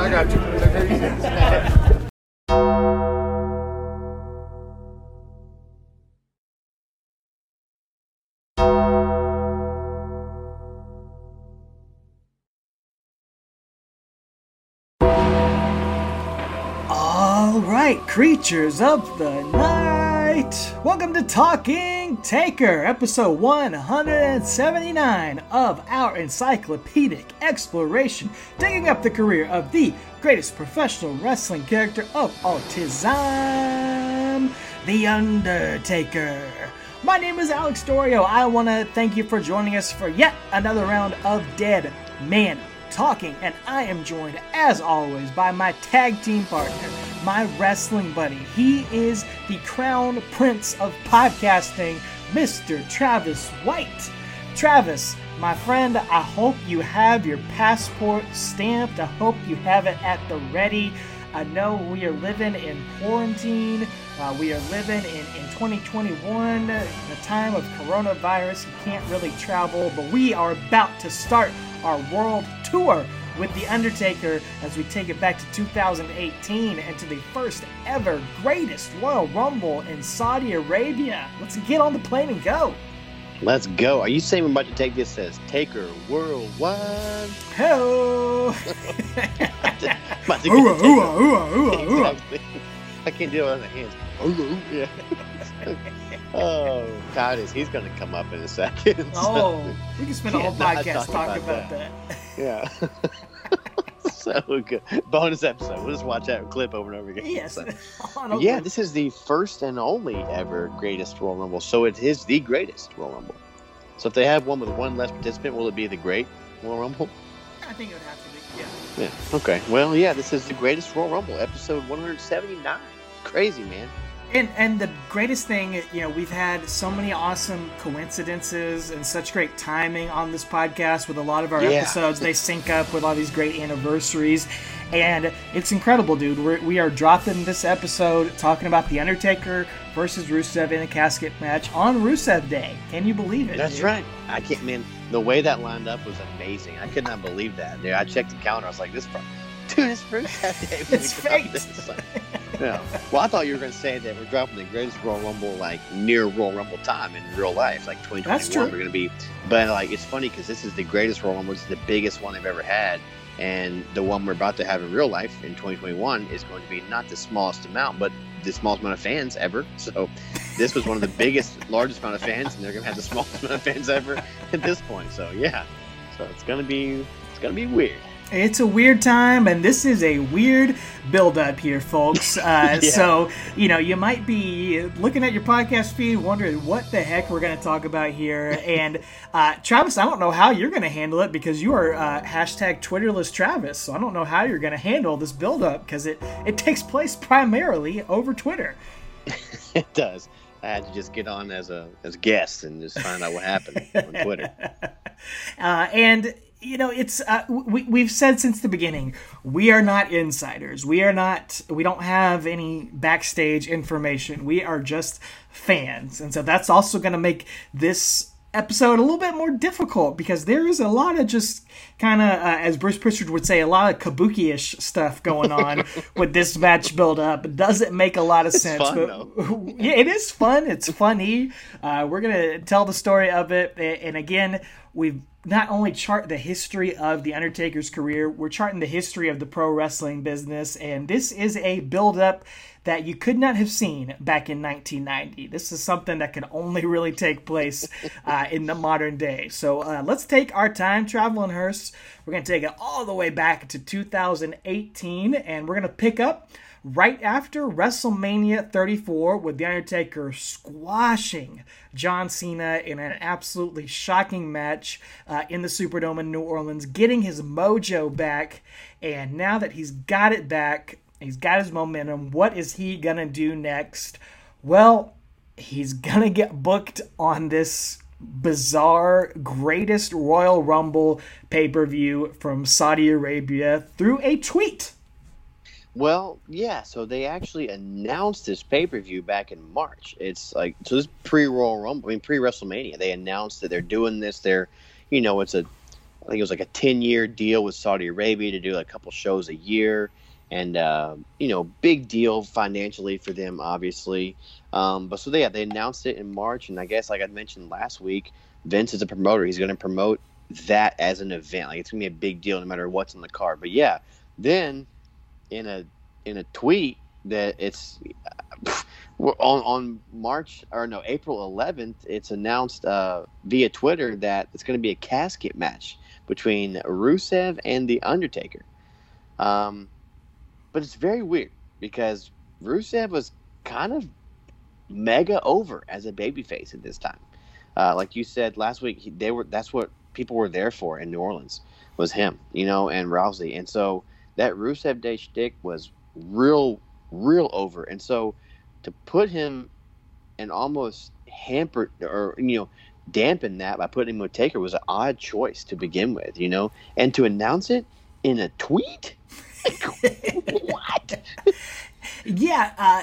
I got. All right, creatures of the night. Welcome to Talking Taker, episode 179 of our encyclopedic exploration, digging up the career of the greatest professional wrestling character of all time, The Undertaker. My name is Alex Dorio. I want to thank you for joining us for yet another round of Dead Man Talking, and I am joined, as always, by my tag team partner, my wrestling buddy. He is the crown prince of podcasting, Mr. Travis White. Travis, my friend, I hope you have your passport stamped. I hope you have it at the ready. I know we are living in quarantine. Uh, we are living in, in 2021, the time of coronavirus. You can't really travel, but we are about to start our world tour with The Undertaker as we take it back to 2018 and to the first ever greatest Royal Rumble in Saudi Arabia. Let's get on the plane and go. Let's go. Are you saying we're about to take this as Taker Worldwide? Hello. About to Ooh, the ooh, ooh, ooh, ooh. I can't do it on the hands. Yeah. oh, Titus, he's going to come up in a second. Oh, we can spend a whole podcast talk talking about about that. Yeah. so good. Bonus episode. We'll just watch that clip over and over again. Yes. So- yeah, this is the first and only ever greatest Royal Rumble. So it is the greatest Royal Rumble. So if they have one with one less participant, will it be the great Royal Rumble? I think it would have to be. Yeah. Yeah. Okay. Well, yeah, this is the greatest Royal Rumble, episode 179. Crazy, man. And and the greatest thing, you know, we've had so many awesome coincidences and such great timing on this podcast with a lot of our Yeah. episodes. They sync up with all these great anniversaries, and it's incredible, dude. We're, we are dropping this episode talking about the Undertaker versus Rusev in a casket match on Rusev Day. Can you believe it? That's dude? right. I can't, man. The way that lined up was amazing. I could not believe that. Dude, I checked the calendar. I was like, this, dude, it's that day. It's we dropped fate. this. Like, yeah. Well, I thought you were going to say that we're dropping the greatest Royal Rumble like near Royal Rumble time in real life, like 2021. That's. We're going to be, but like it's funny because this is the greatest Royal Rumble. It's the biggest one they've ever had, and the one we're about to have in real life in 2021 is going to be not the smallest amount, but the smallest amount of fans ever. So this was one of the biggest, largest amount of fans, and they're going to have the smallest amount of fans ever at this point. So yeah, so it's going to be it's going to be weird. It's a weird time, and this is a weird build-up here, folks. Uh, Yeah. So, you know, you might be looking at your podcast feed, wondering what the heck we're going to talk about here. And uh, Travis, I don't know how you're going to handle it because you are uh, hashtag Twitterless Travis. So I don't know how you're going to handle this build-up because it it takes place primarily over Twitter. It does. I had to just get on as a as a guest and just find out what happened on Twitter. Uh, and you know, it's uh, we we've said since the beginning we are not insiders. We are not. We don't have any backstage information. We are just fans, and so that's also going to make this episode a little bit more difficult because there is a lot of just kind of, uh, as Bruce Pritchard would say, a lot of kabuki-ish stuff going on with this match build up. It doesn't make a lot of sense. fun, but yeah, it is fun. It's funny. Uh, we're gonna tell the story of it, and again, we've not only chart the history of the Undertaker's career, we're charting the history of the pro wrestling business, and this is a build up that you could not have seen back in 1990. This is something that can only really take place uh, in the modern day. So uh, let's take our time traveling hearse. We're going to take it all the way back to 2018, and we're going to pick up right after WrestleMania 34 with The Undertaker squashing John Cena in an absolutely shocking match uh, in the Superdome in New Orleans, getting his mojo back. And now that he's got it back, he's got his momentum, what is he going to do next? Well, he's going to get booked on this bizarre greatest Royal Rumble pay per view from Saudi Arabia through a tweet. Well, yeah. So they actually announced this pay per view back in March. It's like so this pre Royal Rumble, I mean pre WrestleMania. They announced that they're doing this. They're, you know, it's a think it was like a 10 year deal with Saudi Arabia to do like a couple shows a year. And, uh, you know, big deal financially for them, obviously. Um, but so, they, yeah, they announced it in March. And I guess, like I mentioned last week, Vince is a promoter. He's going to promote that as an event. Like it's going to be a big deal no matter what's on the card. But yeah, then in a in a tweet that it's on on March or no April 11th, it's announced uh, via Twitter that it's going to be a casket match between Rusev and the Undertaker. Um, but it's very weird because Rusev was kind of mega over as a babyface at this time. Uh, like you said last week, he, they were that's what people were there for in New Orleans was him, you know, and Rousey, and so that Rusev Day shtick was real, real over, and so to put him and almost hamper or you know dampen that by putting him with Taker was an odd choice to begin with, you know, and to announce it in a tweet. what? yeah, uh,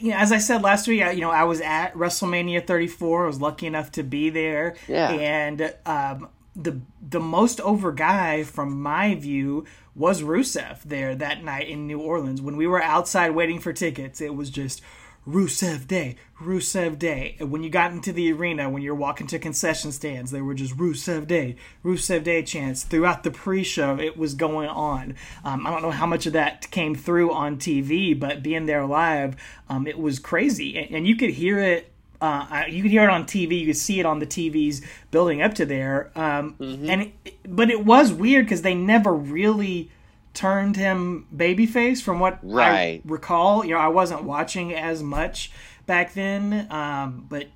you know, as I said last week, you know, I was at WrestleMania 34. I was lucky enough to be there, yeah. and um, the the most over guy from my view was Rusev there that night in New Orleans when we were outside waiting for tickets. It was just Rusev Day, Rusev Day. When you got into the arena, when you're walking to concession stands, they were just Rusev Day, Rusev Day chants. Throughout the pre show, it was going on. Um, I don't know how much of that came through on TV, but being there live, um, it was crazy. And, and you could hear it uh, you could hear it on TV. You could see it on the TVs building up to there. Um, mm-hmm. And it, but it was weird because they never really turned him babyface from what right. I recall. You know, I wasn't watching as much back then, um, but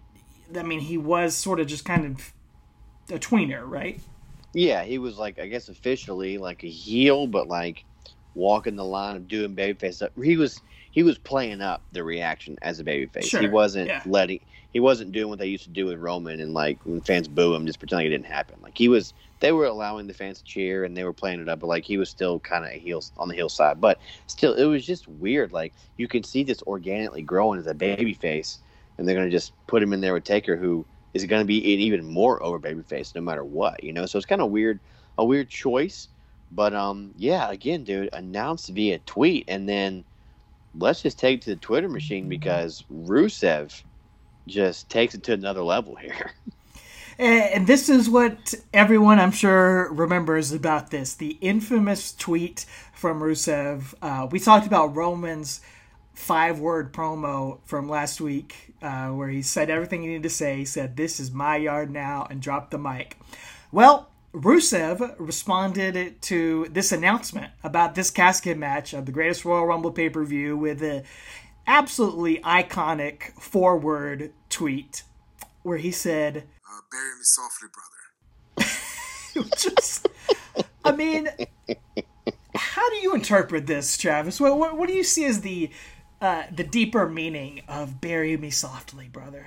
I mean, he was sort of just kind of a tweener, right? Yeah, he was like I guess officially like a heel, but like walking the line of doing babyface. He was he was playing up the reaction as a babyface. Sure. He wasn't yeah. letting he wasn't doing what they used to do with Roman and like when fans boo him, just pretending it didn't happen. Like he was they were allowing the fans to cheer and they were playing it up, but like he was still kind of a heel on the heel side. But still, it was just weird. Like you can see this organically growing as a babyface, and they're gonna just put him in there with Taker, who is going to be an even more over babyface no matter what, you know. So it's kind of weird, a weird choice. But um, yeah, again, dude, announced via tweet, and then let's just take to the Twitter machine because Rusev just takes it to another level here. And this is what everyone, I'm sure, remembers about this the infamous tweet from Rusev. Uh, we talked about Roman's five word promo from last week uh, where he said everything he needed to say. He said, This is my yard now, and dropped the mic. Well, Rusev responded to this announcement about this casket match of the greatest Royal Rumble pay per view with an absolutely iconic four word tweet where he said, uh, Bury me softly, brother. Just, I mean, how do you interpret this, Travis? What, what, what do you see as the uh, the deeper meaning of "Bury me softly, brother"?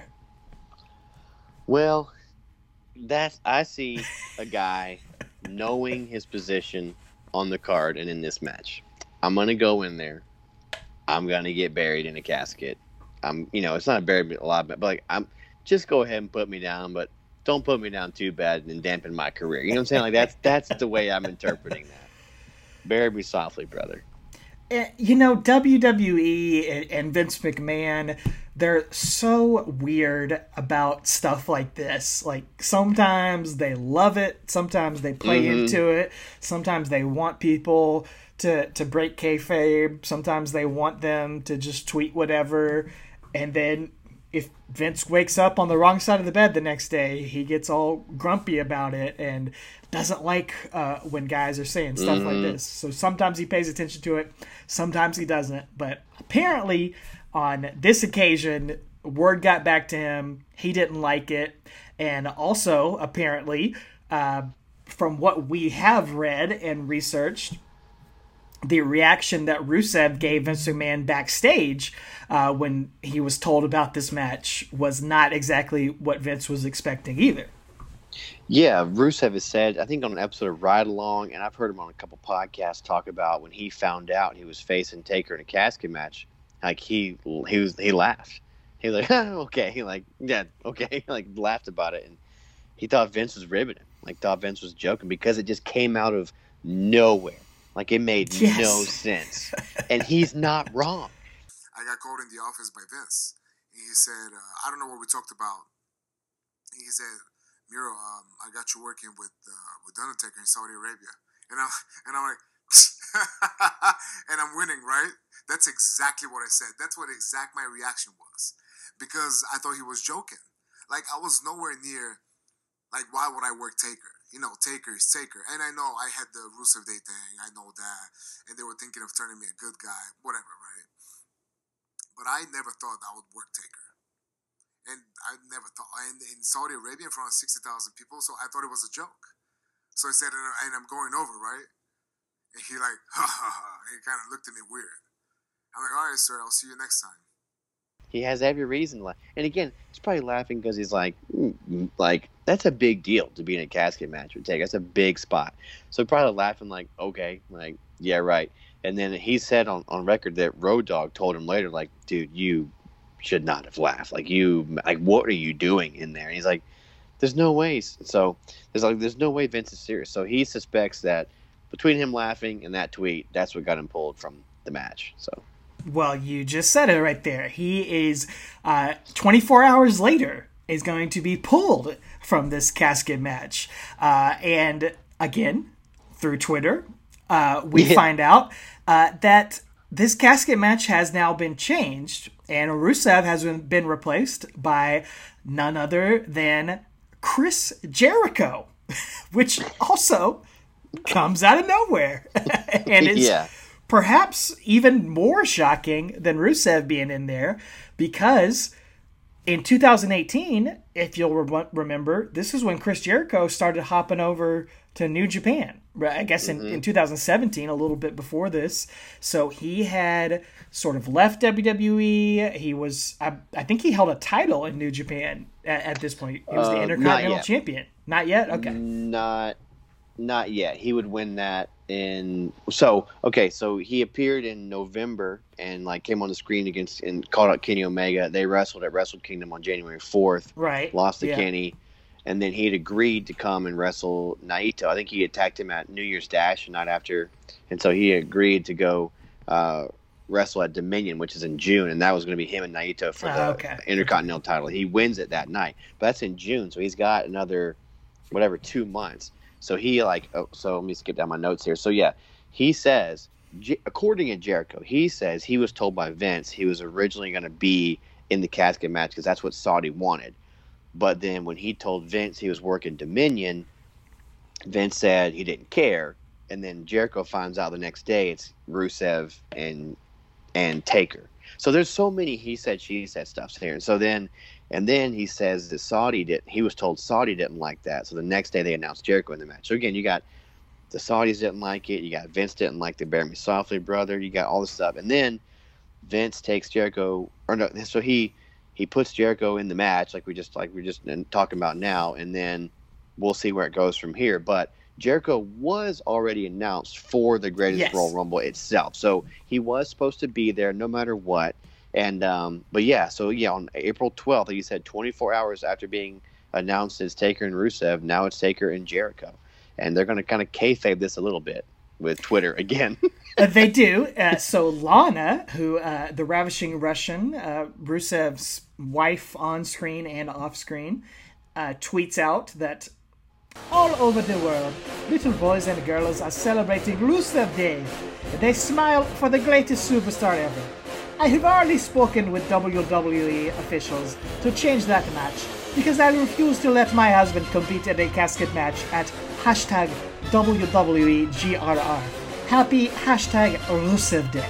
Well, that's I see a guy knowing his position on the card and in this match. I'm gonna go in there. I'm gonna get buried in a casket. I'm, you know, it's not a buried a lot, but like I'm just go ahead and put me down, but don't put me down too bad and dampen my career. You know what I'm saying? Like that's that's the way I'm interpreting that. Bury me softly, brother. Eh, you know, WWE and Vince McMahon, they're so weird about stuff like this. Like sometimes they love it, sometimes they play mm-hmm. into it, sometimes they want people to to break kayfabe, sometimes they want them to just tweet whatever, and then if Vince wakes up on the wrong side of the bed the next day, he gets all grumpy about it and doesn't like uh, when guys are saying stuff mm-hmm. like this. So sometimes he pays attention to it, sometimes he doesn't. But apparently, on this occasion, word got back to him. He didn't like it. And also, apparently, uh, from what we have read and researched, the reaction that Rusev gave Vince McMahon backstage uh, when he was told about this match was not exactly what Vince was expecting either. Yeah, Rusev has said, I think on an episode of Ride Along, and I've heard him on a couple podcasts talk about when he found out he was facing Taker in a casket match, like he he was he laughed. He was like, okay, he like yeah, okay, like laughed about it, and he thought Vince was ribbing him. like thought Vince was joking because it just came out of nowhere. Like it made Yes. no sense, and he's not wrong. I got called in the office by Vince. And he said, uh, I don't know what we talked about. He said, Miro, um, I got you working with uh, with Undertaker in Saudi Arabia. And I'm, and I'm like, and I'm winning, right? That's exactly what I said. That's what exact my reaction was. Because I thought he was joking. Like, I was nowhere near, like, why would I work Taker? You know, Taker is Taker. And I know I had the Rusev Day thing. I know that. And they were thinking of turning me a good guy, whatever, right? but I never thought I would work Taker. And I never thought, and in Saudi Arabia in front of 60,000 people, so I thought it was a joke. So I said, and and I'm going over, right? And he like, ha ha ha. He kind of looked at me weird. I'm like, all right, sir, I'll see you next time. He has every reason to laugh. And again, he's probably laughing because he's like, mm, mm, like that's a big deal to be in a casket match with Taker. That's a big spot. So probably laughing like, okay, like yeah, right. And then he said on, on record that Road Dog told him later, like, dude, you should not have laughed. Like you, like what are you doing in there? And he's like, there's no ways. So there's like there's no way Vince is serious. So he suspects that between him laughing and that tweet, that's what got him pulled from the match. So. Well, you just said it right there. He is uh, 24 hours later is going to be pulled from this casket match, uh, and again through Twitter, uh, we Yeah. find out uh, that this casket match has now been changed, and Rusev has been, been replaced by none other than Chris Jericho, which also comes out of nowhere and is Yeah. perhaps even more shocking than Rusev being in there because in 2018, if you'll re- remember, this is when Chris Jericho started hopping over to New Japan. Right, I guess in, in 2017, a little bit before this. So he had sort of left WWE. He was, I, I think he held a title in New Japan at, at this point. He was the Uh, not Intercontinental yet. Champion. Not yet? Okay. Not, not yet. He would win that in. So okay, so he appeared in November and like came on the screen against and called out Kenny Omega. They wrestled at Wrestle Kingdom on January fourth. Right. Lost to Yeah. Kenny, and then he had agreed to come and wrestle Naito. I think he attacked him at New Year's Dash the night after, and so he agreed to go. Uh, Wrestle at Dominion, which is in June, and that was going to be him and Naito for Ah, the okay. Intercontinental title. He wins it that night, but that's in June, so he's got another whatever two months. So he like oh, so let me skip down my notes here. So yeah, he says according to Jericho, he says he was told by Vince he was originally going to be in the casket match because that's what Saudi wanted. But then when he told Vince he was working Dominion, Vince said he didn't care, and then Jericho finds out the next day it's Rusev and and Taker. So there's so many he said she said stuffs here. And so then and then he says that Saudi didn't. he was told Saudi didn't like that. So the next day they announced Jericho in the match. So again, you got the Saudis didn't like it, you got Vince didn't like the Bear Me Softly brother, you got all this stuff. And then Vince takes Jericho or no so he he puts Jericho in the match like we just like we're just talking about now, and then we'll see where it goes from here. But Jericho was already announced for the Greatest Yes. Royal Rumble itself, so he was supposed to be there no matter what. And um, but yeah, so yeah, on April twelfth, like you said, twenty four hours after being announced as Taker and Rusev, now it's Taker and Jericho, and they're going to kind of kayfabe this a little bit with Twitter again. Uh, they do. Uh, so Lana, who uh, the ravishing Russian, uh, Rusev's wife on screen and off screen, uh, tweets out that all over the world, little boys and girls are celebrating Rusev Day. They smile for the greatest superstar ever. I have already spoken with WWE officials to change that match because I refuse to let my husband compete in a casket match at hashtag WWEGRR. Happy hashtag Rusev Day.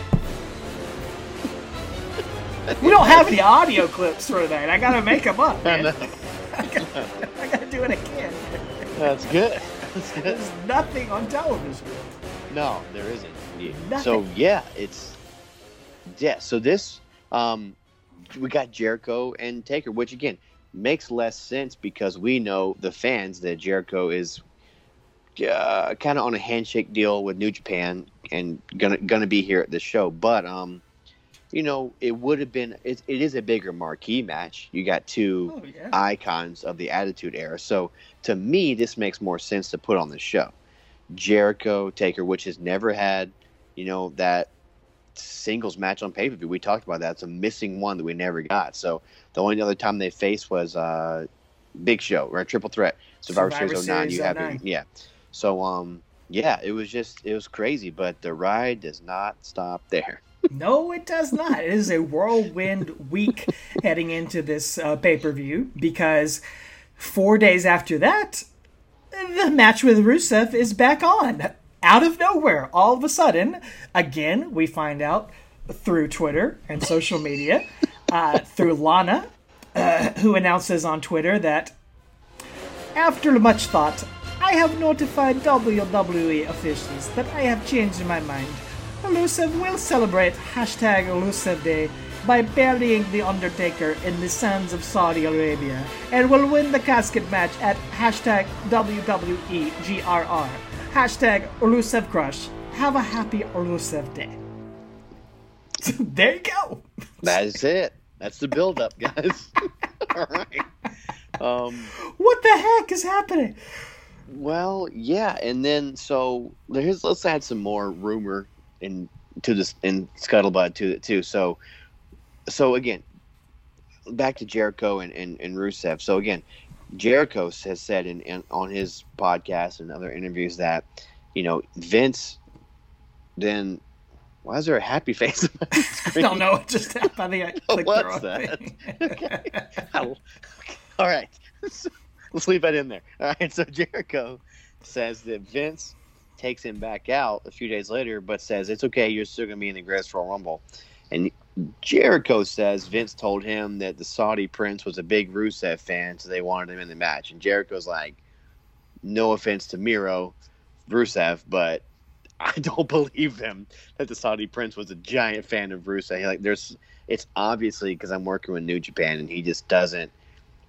we don't have any audio clips for that. I gotta make them up. Man. I, gotta, I gotta do it again. That's good. That's good. There's nothing on television. No, there isn't. Yeah. So yeah, it's yeah. So this, um, we got Jericho and Taker, which again makes less sense because we know the fans that Jericho is uh, kind of on a handshake deal with New Japan and gonna gonna be here at this show. But um, you know, it would have been. It, it is a bigger marquee match. You got two Oh, yeah. icons of the Attitude Era. So to me, this makes more sense to put on the show. Jericho Taker, which has never had, you know, that singles match on pay per view. We talked about that. It's a missing one that we never got. So the only other time they faced was uh, Big Show or a triple threat Survivor, Survivor Series 09. You have 09. it, yeah. So um, yeah, it was just it was crazy, but the ride does not stop there. No, it does not. It is a whirlwind week heading into this uh, pay per view because four days after that, the match with Rusev is back on. Out of nowhere, all of a sudden, again, we find out through Twitter and social media, uh, through Lana, uh, who announces on Twitter that after much thought, I have notified WWE officials that I have changed my mind. Rusev will celebrate hashtag Rusev Day by burying The Undertaker in the sands of Saudi Arabia and will win the casket match at hashtag WWE GRR. Hashtag Rusev Crush. Have a happy Rusev Day. there you go. That is it. That's the build up, guys. All right. Um, What the heck is happening? well, yeah, and then so here's let's add some more rumor in to this in scuttlebutt to it too. So, so again, back to Jericho and, and, and Rusev. So again, Jericho has said in, in on his podcast and other interviews that you know Vince. Then why is there a happy face? I don't know. It just happened. I think I clicked the What's that? okay. All right. Let's leave that in there. All right. So Jericho says that Vince takes him back out a few days later, but says it's okay. You're still going to be in the Greatest Royal Rumble. And Jericho says Vince told him that the Saudi Prince was a big Rusev fan, so they wanted him in the match. And Jericho's like, no offense to Miro, Rusev, but I don't believe him that the Saudi Prince was a giant fan of Rusev. Like, there's, it's obviously because I'm working with New Japan, and he just doesn't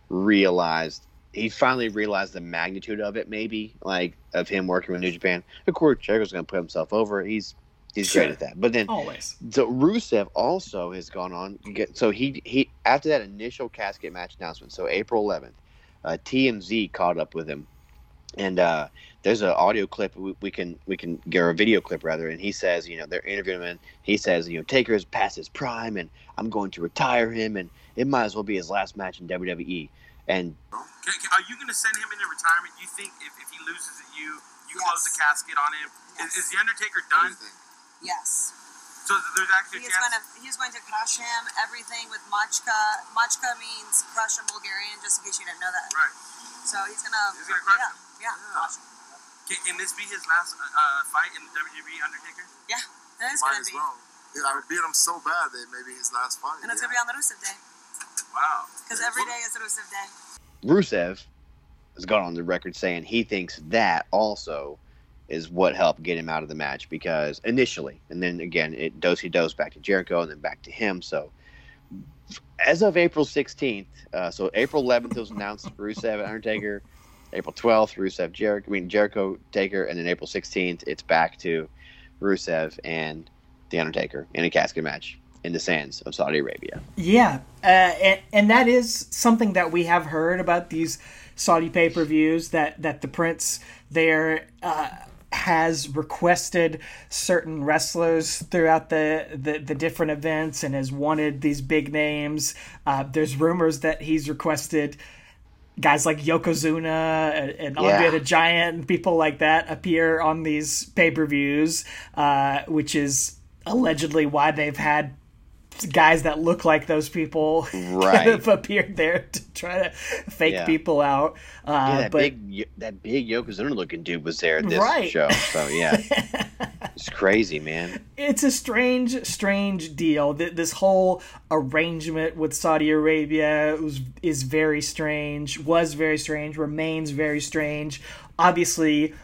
realize. He finally realized the magnitude of it, maybe like of him working with New Japan. Of course, Jericho's going to put himself over. He's he's Sure. great at that. But then Always. so Rusev also has gone on. get- So he he after that initial casket match announcement, so April 11th, uh, TMZ caught up with him, and uh, there's an audio clip we, we can we can get a video clip rather, and he says you know they're interviewing him, and he says you know Taker is past his prime, and I'm going to retire him, and it might as well be his last match in WWE. And Can, can- are you going to send him into retirement? You think if, if he loses at you, you Yes. close the casket on him? Yes. Is, is the Undertaker done? Yes. So there's actually a He's going to he's going to crush him. Everything with Machka. Machka means crush in Bulgarian, just in case you didn't know that. Right. So he's gonna. He's gonna crush yeah, him. Yeah. Yeah. crush him. Can, can this be his last uh, uh, fight in the WWE Undertaker? Yeah. That is Might gonna as be. well. Yeah, I would beat him so bad that maybe his last fight. And it's yeah. gonna be on the Rusev Day Wow. because every day is Rusev Day. Rusev has gone on the record saying he thinks that also is what helped get him out of the match because initially, and then again, it dose he dose back to Jericho and then back to him. So as of April 16th, uh, so April 11th was announced Rusev and Undertaker. April 12th, Rusev Jericho, I mean Jericho Taker, and then April 16th, it's back to Rusev and the Undertaker in a casket match in the sands of Saudi Arabia. Yeah, uh, and, and that is something that we have heard about these Saudi pay per views that that the Prince there uh, has requested certain wrestlers throughout the, the the different events and has wanted these big names. Uh, there's rumors that he's requested. Guys like Yokozuna and, and Andre Yeah. the Giant and people like that appear on these pay per views, uh, which is allegedly why they've had guys that look like those people Right. kind of appeared there to try to fake Yeah. people out. Uh, Yeah, that but big that big Yokozuna looking dude was there at this Right. show. So yeah, it's crazy, man. it's a strange, strange deal. This whole arrangement with Saudi Arabia was, is very strange, was very strange, remains very strange. Obviously,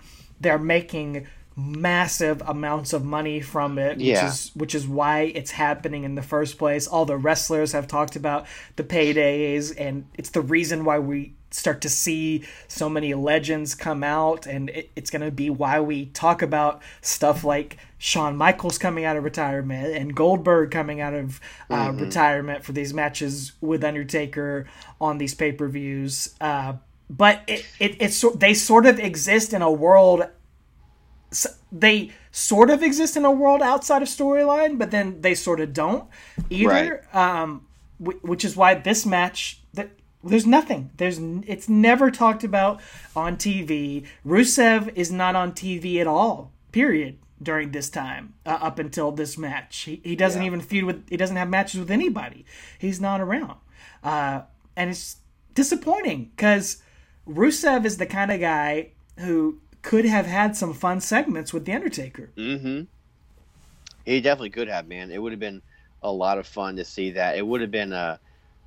they're making massive amounts of money from it, which Yeah. is which is why it's happening in the first place. All the wrestlers have talked about the paydays, and it's the reason why we start to see so many legends come out, and it, it's going to be why we talk about stuff like Shawn Michaels coming out of retirement and Goldberg coming out of uh, mm-hmm. retirement for these matches with Undertaker on these pay per views. Uh, but it, it it's they sort of exist in a world. They sort of exist in a world outside of storyline, but then they sort of don't either. Right. Um, which is why this match that there's nothing. There's it's never talked about on TV. Rusev is not on TV at all. Period. During this time, uh, up until this match, he, he doesn't yeah. even feud with. He doesn't have matches with anybody. He's not around, uh, and it's disappointing because Rusev is the kind of guy who could have had some fun segments with the Undertaker. Mm-hmm. He definitely could have, man. It would have been a lot of fun to see that. It would have been a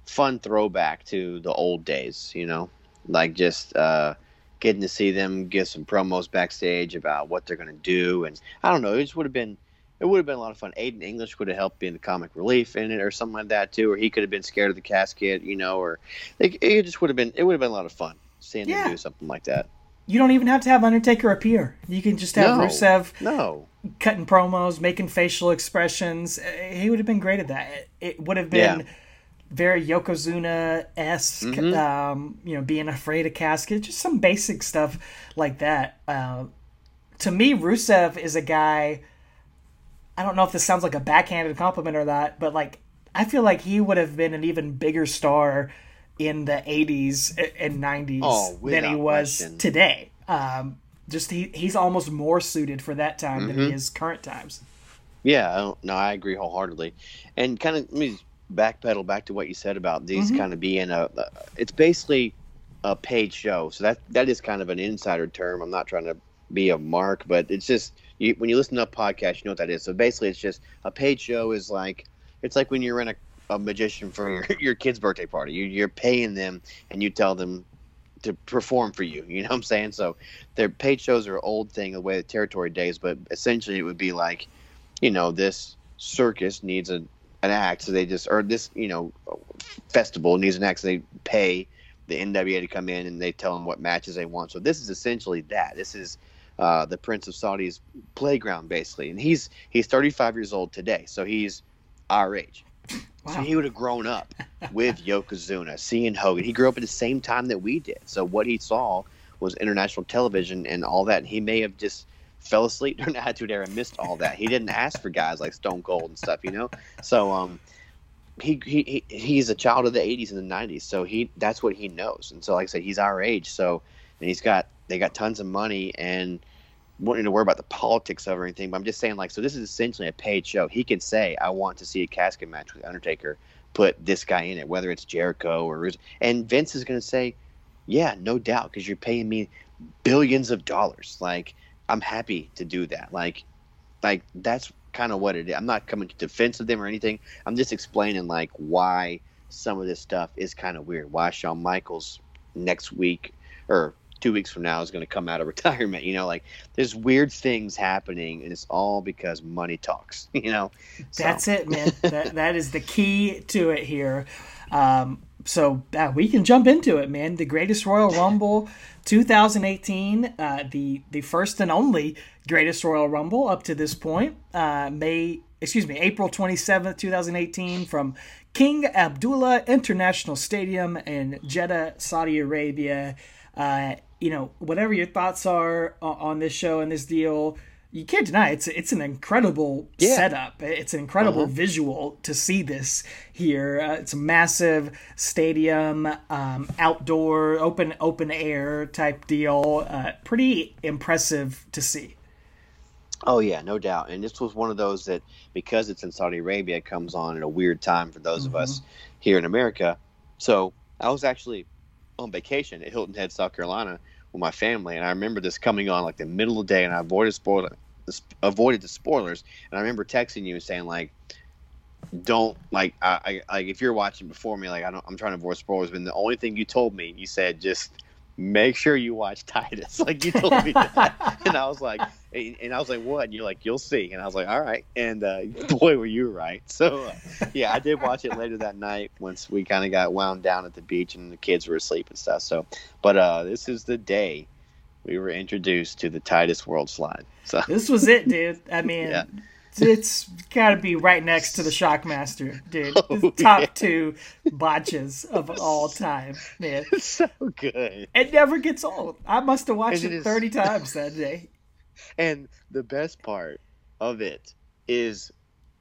fun throwback to the old days, you know, like just uh, getting to see them give some promos backstage about what they're going to do, and I don't know, it just would have been. It would have been a lot of fun. Aiden English would have helped being the comic relief in it, or something like that too. Or he could have been scared of the casket, you know. Or it, it just would have been. It would have been a lot of fun seeing yeah. do something like that. You don't even have to have Undertaker appear. You can just have no, Rusev no. cutting promos, making facial expressions. He would have been great at that. It would have been yeah very Yokozuna esque, mm-hmm. um, you know, being afraid of casket, just some basic stuff like that. Uh, to me, Rusev is a guy. I don't know if this sounds like a backhanded compliment or not, but like I feel like he would have been an even bigger star in the 80s and 90s oh, than he was question. today. Um, just he, he's almost more suited for that time mm-hmm. than he mm-hmm. is current times. Yeah, no, I agree wholeheartedly. And kind of, let me backpedal back to what you said about these mm-hmm. kind of being a, a, it's basically a paid show. So that that is kind of an insider term. I'm not trying to be a mark, but it's just you, when you listen to a podcast, you know what that is. So basically, it's just a paid show is like it's like when you're in a, a magician for your, your kid's birthday party. You, you're paying them, and you tell them to perform for you. You know what I'm saying? So their paid shows are an old thing, the way the territory days, but essentially it would be like, you know, this circus needs a an act, so they just or this you know festival needs an act, so they pay the NWA to come in and they tell them what matches they want. So this is essentially that. This is uh, the Prince of Saudi's playground basically, and he's he's 35 years old today, so he's our age. Wow. So he would have grown up with Yokozuna, seeing Hogan. He grew up at the same time that we did. So what he saw was international television and all that. And he may have just fell asleep during the Attitude Era and missed all that. He didn't ask for guys like Stone Cold and stuff, you know. So um, he, he he's a child of the '80s and the '90s, so he that's what he knows. And so, like I said, he's our age, so and he's got they got tons of money and wanting to worry about the politics of or anything. But I'm just saying, like, so this is essentially a paid show. He can say, "I want to see a casket match with Undertaker." Put this guy in it, whether it's Jericho or and Vince is going to say, "Yeah, no doubt, because you're paying me billions of dollars." Like I'm happy to do that. Like, like that's kind of what it is. I'm not coming to defense of them or anything. I'm just explaining like why some of this stuff is kind of weird. Why Shawn Michaels next week or two weeks from now is going to come out of retirement. You know, like there's weird things happening, and it's all because money talks. You know, so. that's it, man. that that is the key to it here. Um, so uh, we can jump into it, man. The greatest Royal Rumble 2018, uh, the the first and only greatest Royal Rumble up to this point. Uh, May, excuse me, April 27th, 2018, from King Abdullah International Stadium in Jeddah, Saudi Arabia. You know, whatever your thoughts are on this show and this deal, you can't deny it's it's an incredible yeah. setup. It's an incredible uh-huh. visual to see this here. Uh, it's a massive stadium, um, outdoor, open open air type deal. Uh, pretty impressive to see. Oh yeah, no doubt. And this was one of those that because it's in Saudi Arabia, it comes on at a weird time for those mm-hmm. of us mm-hmm. here in America. So I was actually on vacation at Hilton Head, South Carolina with my family, and I remember this coming on like the middle of the day, and I avoided spoiler, avoided the spoilers, and I remember texting you and saying like, don't like I, I like if you're watching before me, like I don't, I'm trying to avoid spoilers, but the only thing you told me, you said just make sure you watch Titus. Like you told me that. and I was like, and I was like, what? And you're like, you'll see. And I was like, all right. And uh, boy, were you right. So uh, yeah, I did watch it later that night once we kind of got wound down at the beach and the kids were asleep and stuff. So, but uh, this is the day we were introduced to the Titus World Slide. So This was it, dude. I mean, Yeah. It's got to be right next to the Shockmaster, dude. Oh, top yeah. two botches of all time, man. it's so good. It never gets old. I must have watched And it it 30 times that day. And the best part of it is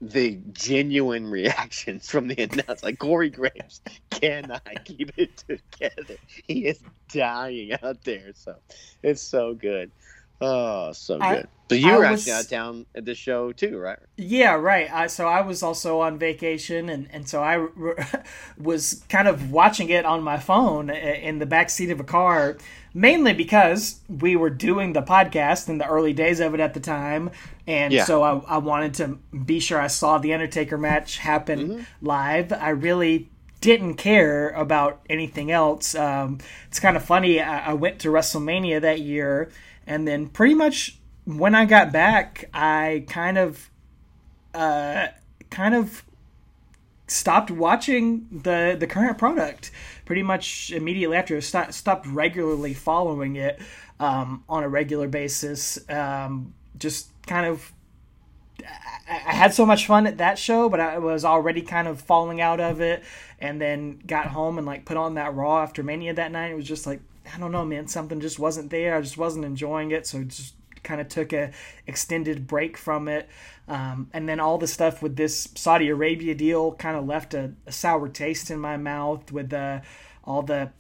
the genuine reactions from the announcer. Like Corey Graves cannot keep it together. He is dying out there. So it's so good. Oh, so I- good. So you I were was- actually out of town at the show too, right? Yeah, right. I, so I was also on vacation, and, and so I r- was kind of watching it on my phone in the back seat of a car, mainly because we were doing the podcast in the early days of it at the time, and Yeah. so I, I wanted to be sure I saw the Undertaker match happen live. I really didn't care about anything else. Um, it's kind of funny. I, I went to WrestleMania that year, and then pretty much when I got back, I kind of uh, kind of stopped watching the the current product pretty much immediately after. St- stopped regularly following it um, on a regular basis. Um, just kind of I, I had so much fun at that show but i was already kind of falling out of it and then got home and like put on that raw after mania that night. It was just like i don't know man something just wasn't there i just wasn't enjoying it so just kind of took a extended break from it um, and then all the stuff with this saudi arabia deal kind of left a, a sour taste in my mouth with uh, all the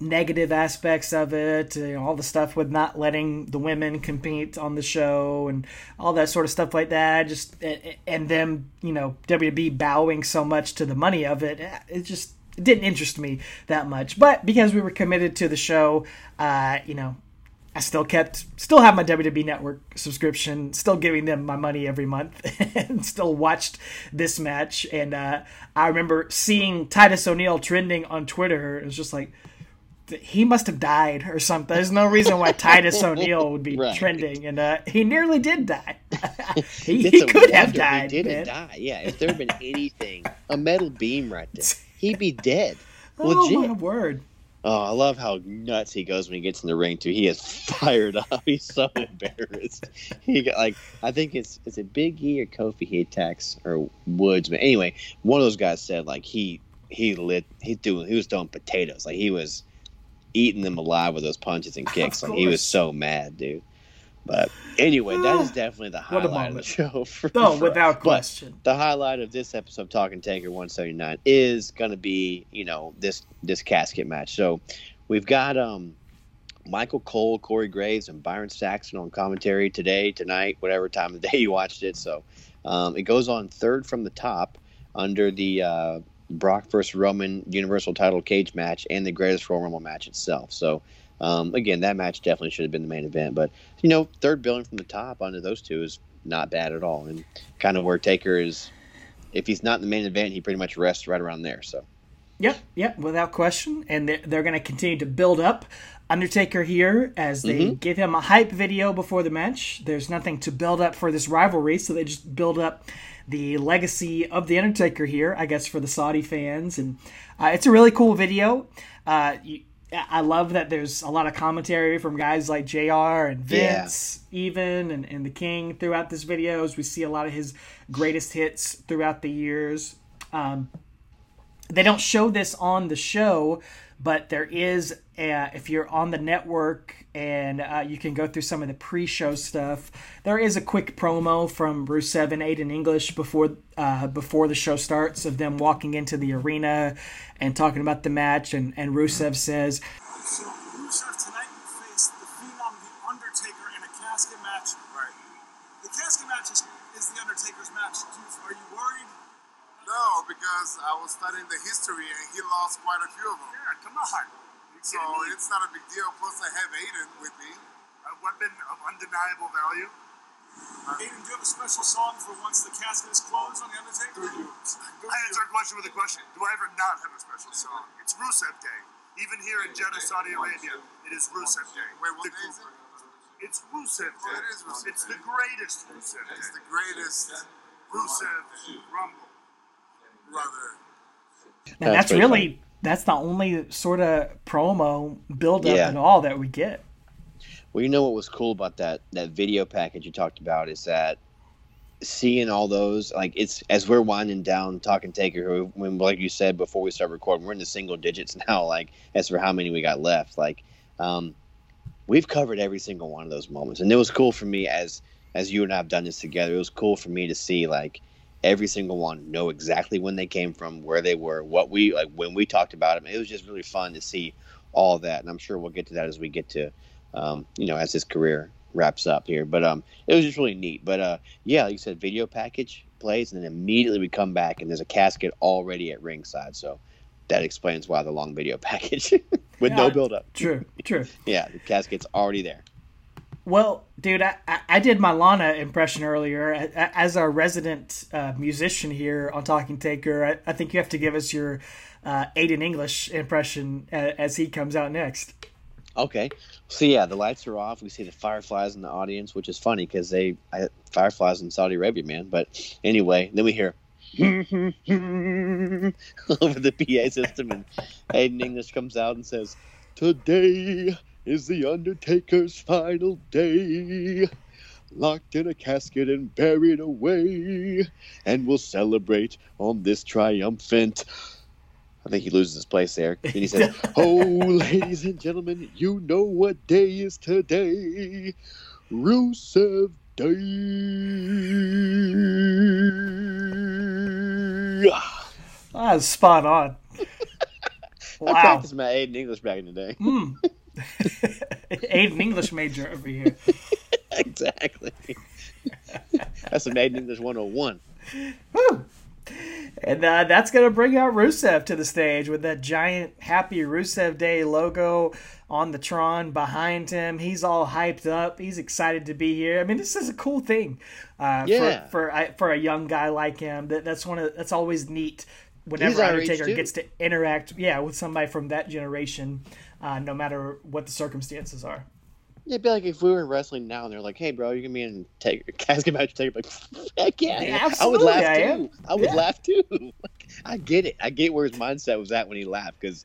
negative aspects of it, you know, all the stuff with not letting the women compete on the show and all that sort of stuff like that. Just and them, you know, WWE bowing so much to the money of it, it just it didn't interest me that much. But because we were committed to the show, uh, you know. I still kept, still have my WWE Network subscription, still giving them my money every month, and still watched this match. And uh, I remember seeing Titus O'Neil trending on Twitter. It was just like, he must have died or something. There's no reason why Titus O'Neil would be Right. trending, and uh, he nearly did die. he he could have died. He didn't man. die. Yeah, if there had been anything, a metal beam right there, he'd be dead. Oh Legit. my word! Oh, I love how nuts he goes when he gets in the ring too. He is fired up. He's so embarrassed. He got like I think it's is it Big E or Kofi he attacks or Woods, but anyway, one of those guys said like he he lit he threw he was throwing potatoes like he was eating them alive with those punches and kicks. Like he was so mad, dude. But anyway, that is definitely the highlight of the show. For, Oh, for- without but- question. the highlight of this episode of Talking Taker 179 is going to be, you know, this this casket match. So we've got um Michael Cole, Corey Graves, and Byron Saxton on commentary today, tonight, whatever time of day you watched it. So um, it goes on third from the top under the uh, Brock versus Roman Universal Title cage match and the Greatest Royal Rumble match itself. So um, again, that match definitely should have been the main event. But you know, third billing from the top under those two is not bad at all, and kind of where Taker is. If he's not in the main event, he pretty much rests right around there. So Yep, yep, without question. And they're, they're going to continue to build up Undertaker here as they Mm-hmm. give him a hype video before the match. There's nothing to build up for this rivalry, so they just build up the legacy of the Undertaker here, I guess, for the Saudi fans. And uh, it's a really cool video. Uh, you, I love that there's a lot of commentary from guys like JR and Yeah. Vince, even, and, and the King throughout this video as we see a lot of his greatest hits throughout the years. Um, they don't show this on the show, but there is, uh, if you're on the network and uh, you can go through some of the pre-show stuff, there is a quick promo from Rusev and Aiden English before uh, before the show starts of them walking into the arena and talking about the match, and, and Rusev says, So Rusev tonight you face the Phenom, the Undertaker, in a casket match. Right. The casket match is, is the Undertaker's match. Do are you worried? No, because I was studying the history and he lost quite a few of them. Yeah, come on. You So it's not a big deal. Plus, I have Aiden with me. a weapon of undeniable value. Uh, Aiden, do you have a special song for once the casket is closed on the Undertaker? I answer a question with a question. Do I ever not have a special song? It's Rusev Day. Even here in Jeddah, Saudi Arabia, it is Rusev Day. Wait, what day is it? It's Rusev Day. Oh, it is Rusev It's the greatest Rusev Day. It's the greatest Rusev Rumble. brother. And That's that's, pretty really that's the only sort of promo build up Yeah. and all that we get. Well, you know what was cool about that that video package you talked about is that seeing all those like it's as we're winding down talking taker who when like you said before we start recording we're in the single digits now like as for how many we got left like um we've covered every single one of those moments and it was cool for me as as you and i've done this together it was cool for me to see like every single one know exactly when they came from where they were what we like when we talked about them it was just really fun to see all that and i'm sure we'll get to that as we get to um, you know, as his career wraps up here. But um, it was just really neat. But uh, yeah, like you said, video package plays, and then immediately we come back, and there's a casket already at ringside. So that explains why the long video package with no Yeah. build up. True, true. Yeah, the casket's already there. Well, dude, I, I- did my Lana impression earlier. As our resident uh, musician here on Talking Taker, I, I think you have to give us your uh, Aiden English impression as he comes out next. Okay, so yeah, the lights are off. We see the fireflies in the audience, which is funny because they I, fireflies in Saudi Arabia, man. But anyway, then we hear over the PA system, and Aiden English comes out and says, "Today is the Undertaker's final day." Locked in a casket and buried away, and we'll celebrate on this triumphant. I think he loses his place there. And he says, Oh, ladies and gentlemen, you know what day is today. Rusev Day. Ah, that's spot on. I practiced my Aiden English back in the day. Aiden English major over here. exactly. That's some Aiden English 101. Woo! And uh, that's going to bring out Rusev to the stage with that giant Happy Rusev Day logo on the Tron behind him. He's all hyped up. He's excited to be here. I mean, this is a cool thing uh, Yeah. for for, I- for a young guy like him. That that's one of that's always neat. Whenever Undertaker gets to interact, yeah, with somebody from that generation, uh, no matter what the circumstances are. Yeah, it'd be like if we were in wrestling now and they're like, "Hey, bro, you're gonna be in take casket match." Take like, heck yeah, Yeah, I would laugh I too. am. I would Yeah. laugh too. Like, I get it. I get where his mindset was at when he laughed because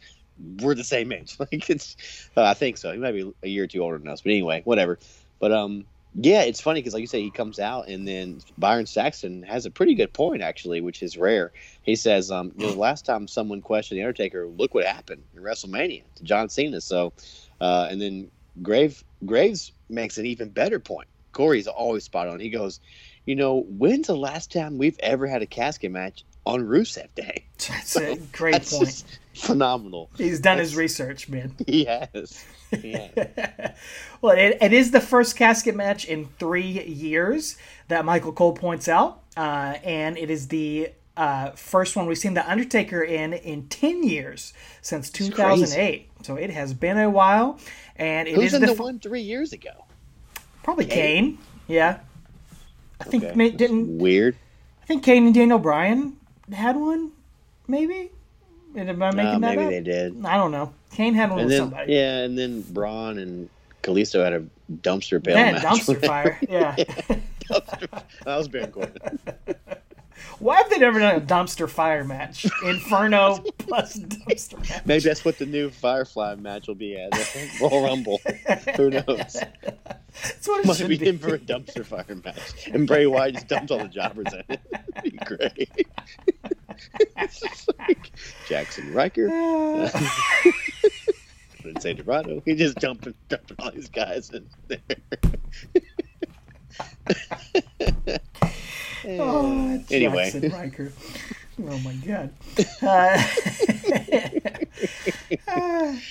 we're the same age. Like it's, uh, I think so. He might be a year or two older than us, but anyway, whatever. But um, yeah, it's funny because like you say, he comes out and then Byron Saxton has a pretty good point actually, which is rare. He says, um, you know, the last time someone questioned the Undertaker, look what happened in WrestleMania to John Cena. So, uh, and then Grave Graves makes an even better point. Corey's always spot on. He goes, you know, when's the last time we've ever had a casket match on Rusev Day? That's a great That's point. phenomenal. He's done his research, man. He has. Has. well, it, it is the first casket match in three years that Michael Cole points out, uh, and it is the uh, first one we've seen the Undertaker in in ten years since two thousand eight. So it has been a while, and it is Who's in the, the f- one three years ago? probably Kane. Yeah, I think Okay, didn't weird. I think Kane and Daniel Bryan had one, maybe. Am I making Uh, that maybe up? they did. I don't know. Kane had one And with then somebody. yeah, and then Braun and Kalisto had a dumpster pail Man, dumpster fire. Yeah. Dumpster- that was Baron Corbin. Why have they never done a dumpster fire match? Inferno plus dumpster match. Maybe that's what the new Firefly match will be at the Royal Rumble. Who knows? That's what it Might be be. in for a dumpster fire match, and Bray Wyatt just dumps all the jobbers in it. That'd be great. Like Jackson Ryker. Didn't say Dorado. He just dumping, dumping all these guys in there. Oh, Anyway. Jackson Ryker. Oh my god. Uh,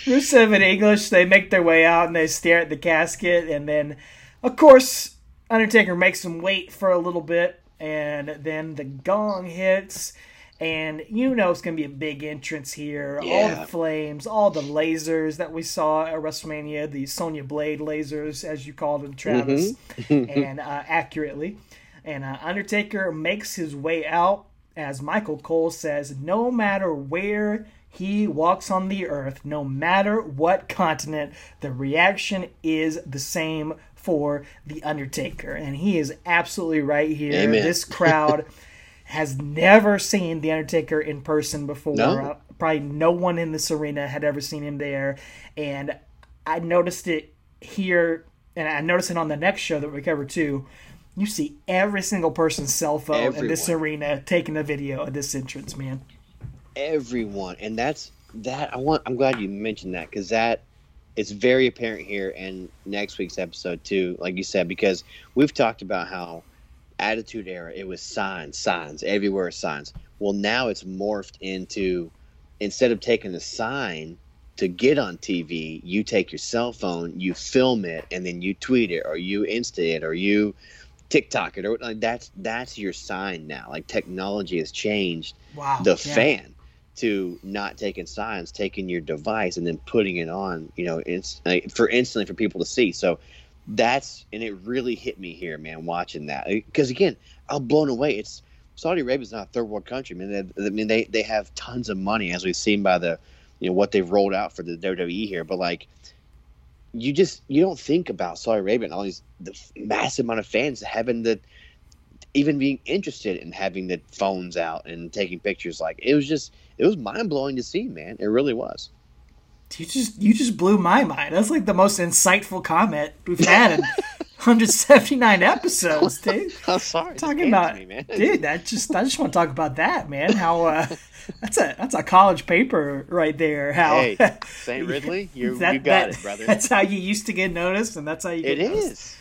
Rusev and English, they make their way out and they stare at the casket, and then, of course, Undertaker makes them wait for a little bit, and then the gong hits. And you know it's going to be a big entrance here. All the flames, all the lasers that we saw at WrestleMania, the Sonya Blade lasers, as you called them, Travis, and uh, accurately. And uh, Undertaker makes his way out as Michael Cole says, no matter where he walks on the earth, no matter what continent, the reaction is the same for The Undertaker. And he is absolutely right here. Amen. This crowd has never seen The Undertaker in person before. No. Uh, Probably no one in this arena had ever seen him there. And I noticed it here, and I noticed it on the next show that we covered too. You see every single person's cell phone in this arena taking a video of this entrance, man. everyone. And that's that i want i'm glad you mentioned that because that it's very apparent here in next week's episode too like you said because we've talked about how attitude era it was signs signs everywhere signs. Well now it's morphed into instead of taking a sign to get on tv you take your cell phone you film it and then you tweet it or you insta it or you tiktok it or like that's that's your sign now like technology has changed Wow. the yeah. fan to not taking signs, taking your device and then putting it on, you know, inst- for instantly for people to see. So that's and it really hit me here, man, watching that because again, I'm blown away. It's Saudi Arabia's not a third world country, man. They, I mean, they they have tons of money as we've seen by the, you know, what they've rolled out for the WWE here, but like. You just you don't think about Saudi Arabia and all these the massive amount of fans having the even being interested in having the phones out and taking pictures like it was just it was mind blowing to see, man. It really was. You just you just blew my mind. That's like the most insightful comment we've had in 179 episodes, dude. I'm sorry. Talking about, me, dude. That just I just want to talk about that, man. How uh, that's a that's a college paper right there. How Hey, St. Ridley, you that- you got that- it, brother. That's how you used to get noticed, and that's how you. Get It noticed. is.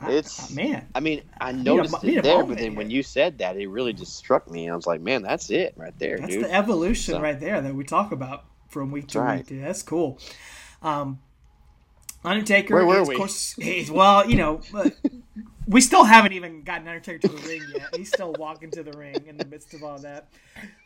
I- It's- man. I mean, I noticed need a it there, moment but then here. when you said that, it really just struck me. I was like, man, that's it right there, That's dude. the evolution So- right there that we talk about from week to right. week. Dude. That's cool. Um, Undertaker, Where were we? of course, he's, well, you know, we still haven't even gotten Undertaker to the ring yet. He's still walking to the ring in the midst of all that.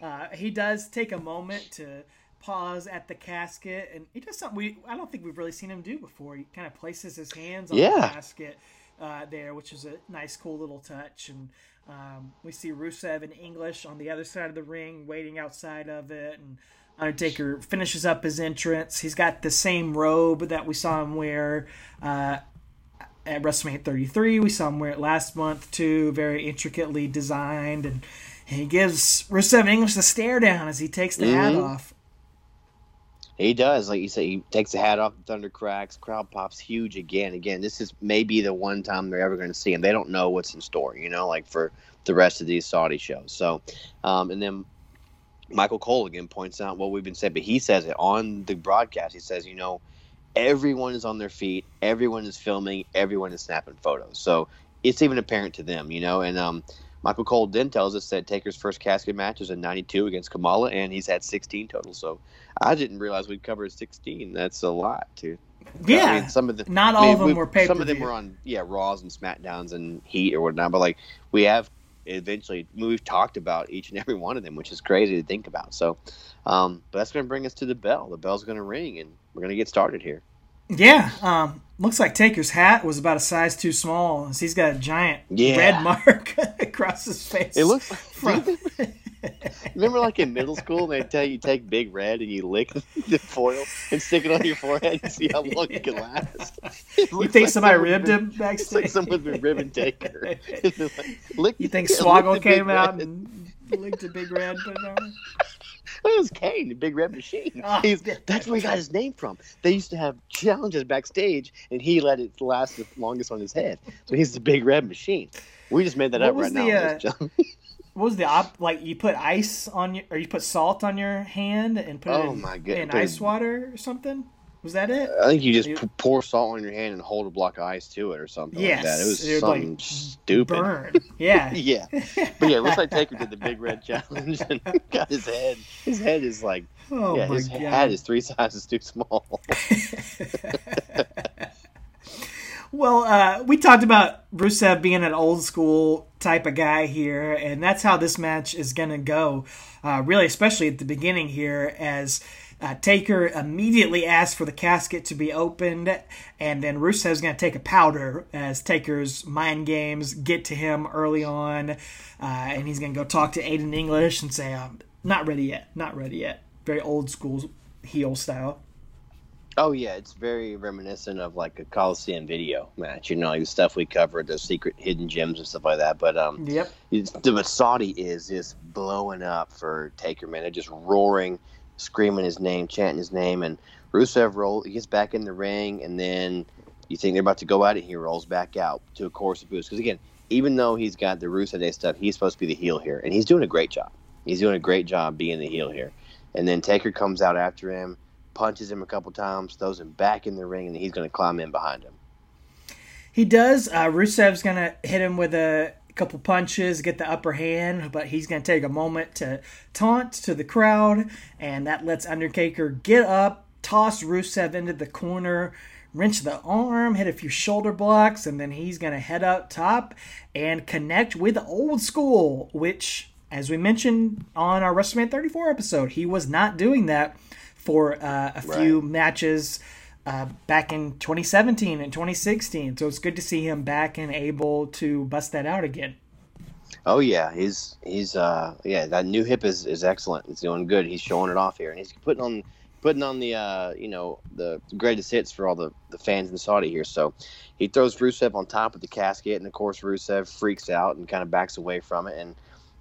Uh, he does take a moment to pause at the casket, and he does something we I don't think we've really seen him do before. He kind of places his hands on the casket uh, there, which is a nice, cool little touch. And um, we see Rusev in English on the other side of the ring, waiting outside of it, and Undertaker finishes up his entrance. He's got the same robe that we saw him wear uh, at WrestleMania 33. We saw him wear it last month too, very intricately designed, and he gives Rusev English the stare down as he takes the hat Mhm. off. He does, like you say, he takes the hat off, thunder cracks, crowd pops huge again. Again, this is maybe the one time they're ever going to see him. They don't know what's in store, you know, like for the rest of these Saudi shows. So, um, and then Michael Cole again points out what we've been saying, but he says it on the broadcast. He says, you know, everyone is on their feet, everyone is filming, everyone is snapping photos. So it's even apparent to them, you know, and um, Michael Cole then tells us that Taker's first casket match was in '92 against Kamala, and he's had 16 total. So I didn't realize we'd covered 16. That's a lot, too. Yeah, I mean, some of the not I all mean, of them were pay Some of them were on yeah Raws and Smackdowns and Heat or whatnot, but like we have eventually we've talked about each and every one of them, which is crazy to think about. So, um, but that's going to bring us to the bell. The bell's going to ring, and we're going to get started here. Yeah, um, looks like Taker's hat was about a size too small. as He's got a giant Yeah. red mark across his face. It looks like. from, Remember, like in middle school, they tell you take Big Red and you lick the foil and stick it on your forehead and see how long it can last. It you think like somebody ribbed been- him It's backstage? like someone's been ribbon taker. Like, lick- you think the Swoggle came out Red. and licked a big red? Put it on? It was Kane, the Big Red Machine. Ah, He's, that's where he got his name from. They used to have challenges backstage, and he let it last the longest on his head. So he's the Big Red Machine. We just made that What up right the, now. uh, ladies and gentlemen. What was the op? Like you put ice on your, or you put salt on your hand and put it Oh in, my goodness. in ice water or something? Was that it? I think you just You- pour salt on your hand and hold a block of ice to it or something like Yes, that. It was it would, like, something stupid. Burn. Yeah. Yeah, but yeah, it looks like Taker did the Big Red Challenge and got his head. His head is like, Oh yeah, my his god. head is three sizes too small. Well, uh, we talked about Rusev being an old school type of guy here, and that's how this match is going to go. Uh, really, especially at the beginning here, as uh, Taker immediately asks for the casket to be opened, and then Rusev's going to take a powder as Taker's mind games get to him early on, uh, and he's going to go talk to Aiden English and say, um, "Not ready yet, not ready yet." very old school heel style. Oh yeah, it's very reminiscent of like a Coliseum video match. You know, like the stuff we covered, the secret hidden gems and stuff like that. But um, Yep. the Saudi is just blowing up for Taker, man. They're just roaring, screaming his name, chanting his name, and Rusev roll. He gets back in the ring, and then you think they're about to go at it. He rolls back out to a chorus of boos. Because again, even though he's got the Rusev Day stuff, he's supposed to be the heel here, and he's doing a great job. He's doing a great job being the heel here. And then Taker comes out after him, punches him a couple times, throws him back in the ring, and he's going to climb in behind him. He does. Uh, Rusev's going to hit him with a couple punches, get the upper hand, but he's going to take a moment to taunt to the crowd, and that lets Undertaker get up, toss Rusev into the corner, wrench the arm, hit a few shoulder blocks, and then he's going to head up top and connect with Old School, which, as we mentioned on our WrestleMania 34 episode, he was not doing that for uh, a few Right. matches uh, back in 2017 and 2016. So it's good to see him back and able to bust that out again. Oh yeah, he's he's uh yeah that new hip is, is excellent. It's doing good. He's showing it off here, and he's putting on putting on the uh you know the greatest hits for all the the fans in Saudi here. So he throws Rusev on top of the casket, and of course Rusev freaks out and kind of backs away from it, and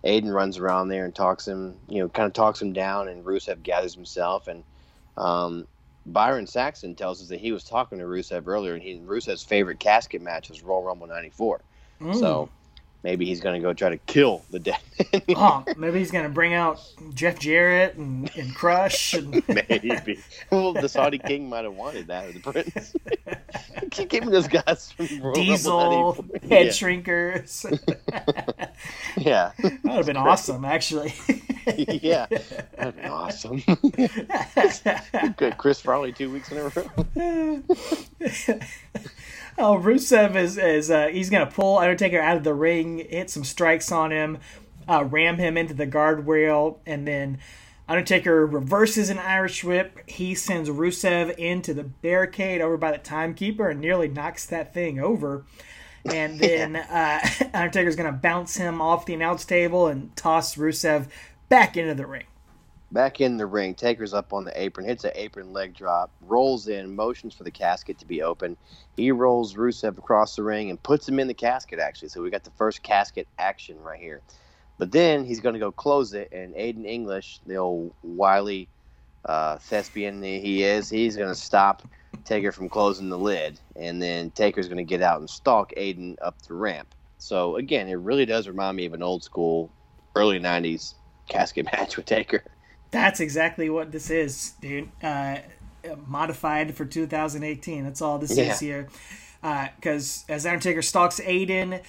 Aiden runs around there and talks him you know kind of talks him down, and Rusev gathers himself, and um. Byron Saxton tells us that he was talking to Rusev earlier, and he Rusev's favorite casket match was Royal Rumble '94. Mm. So maybe he's going to go try to kill the dead. Oh, maybe he's going to bring out Jeff Jarrett and, and Crush. And, maybe. Well, the Saudi king might have wanted that, or the prince. Keep giving those guys from Diesel, head yeah. shrinkers. Yeah, that would have been awesome, actually. yeah. That'd be awesome. Good. Chris Farley two weeks in a row. Oh, Rusev is is uh, he's gonna pull Undertaker out of the ring, hit some strikes on him, uh, ram him into the guardrail, and then Undertaker reverses an Irish whip. He sends Rusev into the barricade over by the timekeeper and nearly knocks that thing over. And then uh, Undertaker's gonna bounce him off the announce table and toss Rusev back into the ring. Back in the ring, Taker's up on the apron, hits an apron leg drop, rolls in, motions for the casket to be open. He rolls Rusev across the ring and puts him in the casket, actually. So we got the first casket action right here. But then he's going to go close it, and Aiden English, the old wily uh, thespian he is, he's going to stop Taker from closing the lid. And then Taker's going to get out and stalk Aiden up the ramp. So again, it really does remind me of an old school, early 90s casket match with Taker. That's exactly what this is, dude. Uh, modified for 2018. That's all this Yeah. is here. Because as Undertaker stalks Aiden,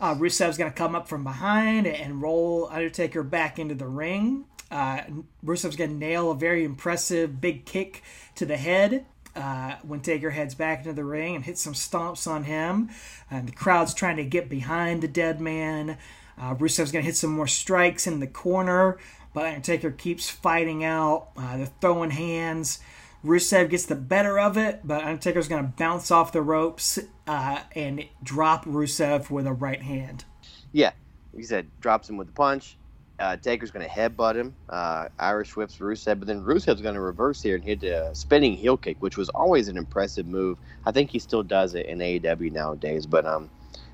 uh, Rusev's going to come up from behind and roll Undertaker back into the ring. Uh, Rusev's going to nail a very impressive big kick to the head. Uh, when Taker heads back into the ring and hits some stomps on him, and the crowd's trying to get behind the dead man. Uh, Rusev's going to hit some more strikes in the corner, but Undertaker keeps fighting out. Uh, they're throwing hands. Rusev gets the better of it, but Undertaker's going to bounce off the ropes uh, and drop Rusev with a right hand. Yeah, he said drops him with a punch. Uh, Taker's going to headbutt him. Uh, Irish whips Rusev, but then Rusev's going to reverse here and hit a spinning heel kick, which was always an impressive move. I think he still does it in AEW nowadays, but um,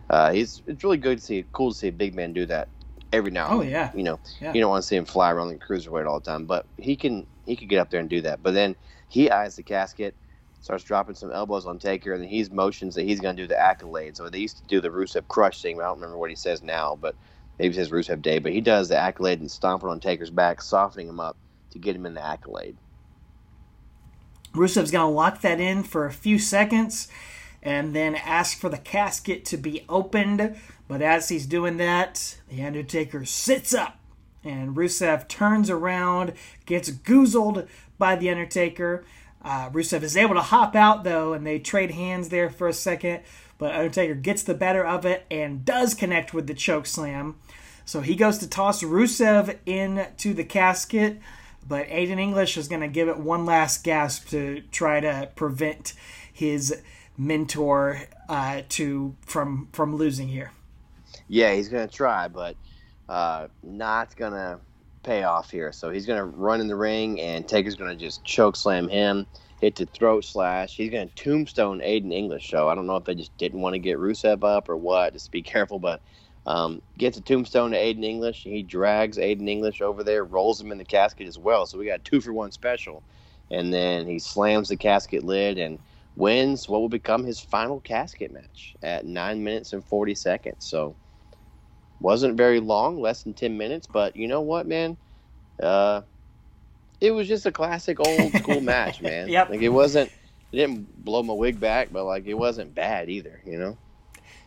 uh, he's it's really good to see, cool to see a big man do that every now. Oh, and Oh, yeah. you know, Yeah. you don't want to see him fly around the cruiserweight all the time, but he can he can get up there and do that. But then he eyes the casket, starts dropping some elbows on Taker, and then he's motions that he's going to do the accolade. So they used to do the Rusev crush thing. I don't remember what he says now, but maybe he says Rusev Day. But he does the accolade and stomping on Taker's back, softening him up to get him in the accolade. Rusev's going to lock that in for a few seconds and then ask for the casket to be opened. But as he's doing that, the Undertaker sits up and Rusev turns around, gets goozled by the Undertaker. Uh, Rusev is able to hop out though, and they trade hands there for a second. But Undertaker gets the better of it and does connect with the choke slam. So he goes to toss Rusev into the casket, but Aiden English is going to give it one last gasp to try to prevent his mentor uh, to from from losing here. Yeah, he's to try, but uh, not to pay off here. So he's to run in the ring, and Taker's to just choke slam him, hit the throat slash. He's to tombstone Aiden English. So I don't know if they just didn't want to get Rusev up or what. Just be careful, but um, gets a tombstone to Aiden English. He drags Aiden English over there, rolls him in the casket as well. So we got two for one special. And then he slams the casket lid and wins what will become his final casket match at nine minutes and 40 seconds. So wasn't very long, less than 10 minutes. But you know what, man? Uh, it was just a classic old school match, man. Yep. Like it wasn't, it didn't blow my wig back, but like it wasn't bad either, you know?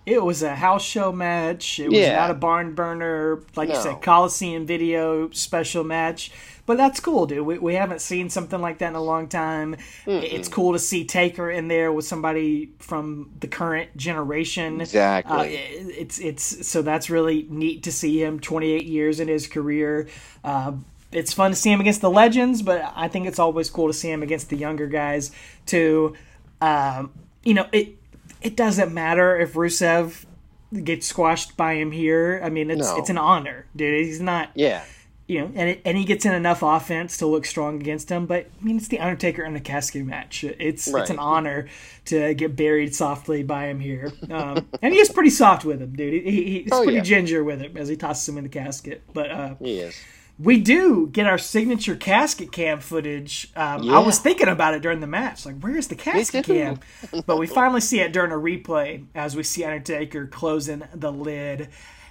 It was a house show match. It was Yeah. not a barn burner, like you No. said, Coliseum video special match. But that's cool, dude. We, we haven't seen something like that in a long time. It's cool to see Taker in there with somebody from the current generation. Exactly. Uh, it- it's it's so that's really neat to see him 28 years in his career. Uh, it's fun to see him against the legends, but I think it's always cool to see him against the younger guys too. Um, you know, it it doesn't matter if Rusev gets squashed by him here. I mean, it's No. it's an honor, dude. He's not yeah. You know, and it, and he gets in enough offense to look strong against him. But I mean, it's the Undertaker in a casket match. It's Right. it's an honor to get buried softly by him here, um, and he is pretty soft with him, dude. He, he, he's Oh, pretty yeah. ginger with him as he tosses him in the casket. But uh, He is. we do get our signature casket cam footage. Um, I was thinking about it during the match, like where's the casket cam? but we finally see it during a replay as we see Undertaker closing the lid,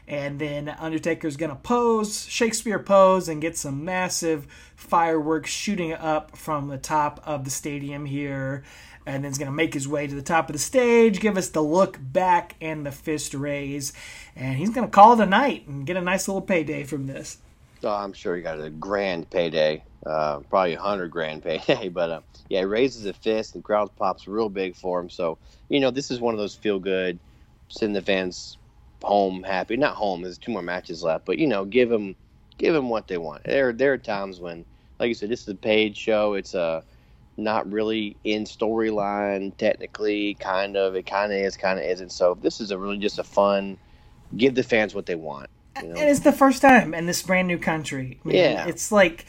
and then Undertaker's gonna pose Shakespeare pose and get some massive fireworks shooting up from the top of the stadium here. And then he's to make his way to the top of the stage, give us the look back and the fist raise. And he's to call it a night and get a nice little payday from this. Oh, I'm sure he got a grand payday, uh, probably a hundred grand payday. But uh, yeah, he raises a fist, the crowd pops real big for him. So you know, this is one of those feel good, send the fans home happy. Not home, there's two more matches left, but you know, give them, give them what they want. There, there are times when, like you said, this is a paid show. It's a not really in storyline technically, kind of. It kind of is, kind of isn't. So this is a really just a fun, give the fans what they want. You know? And it's the first time in this brand new country. I mean, Yeah. it's like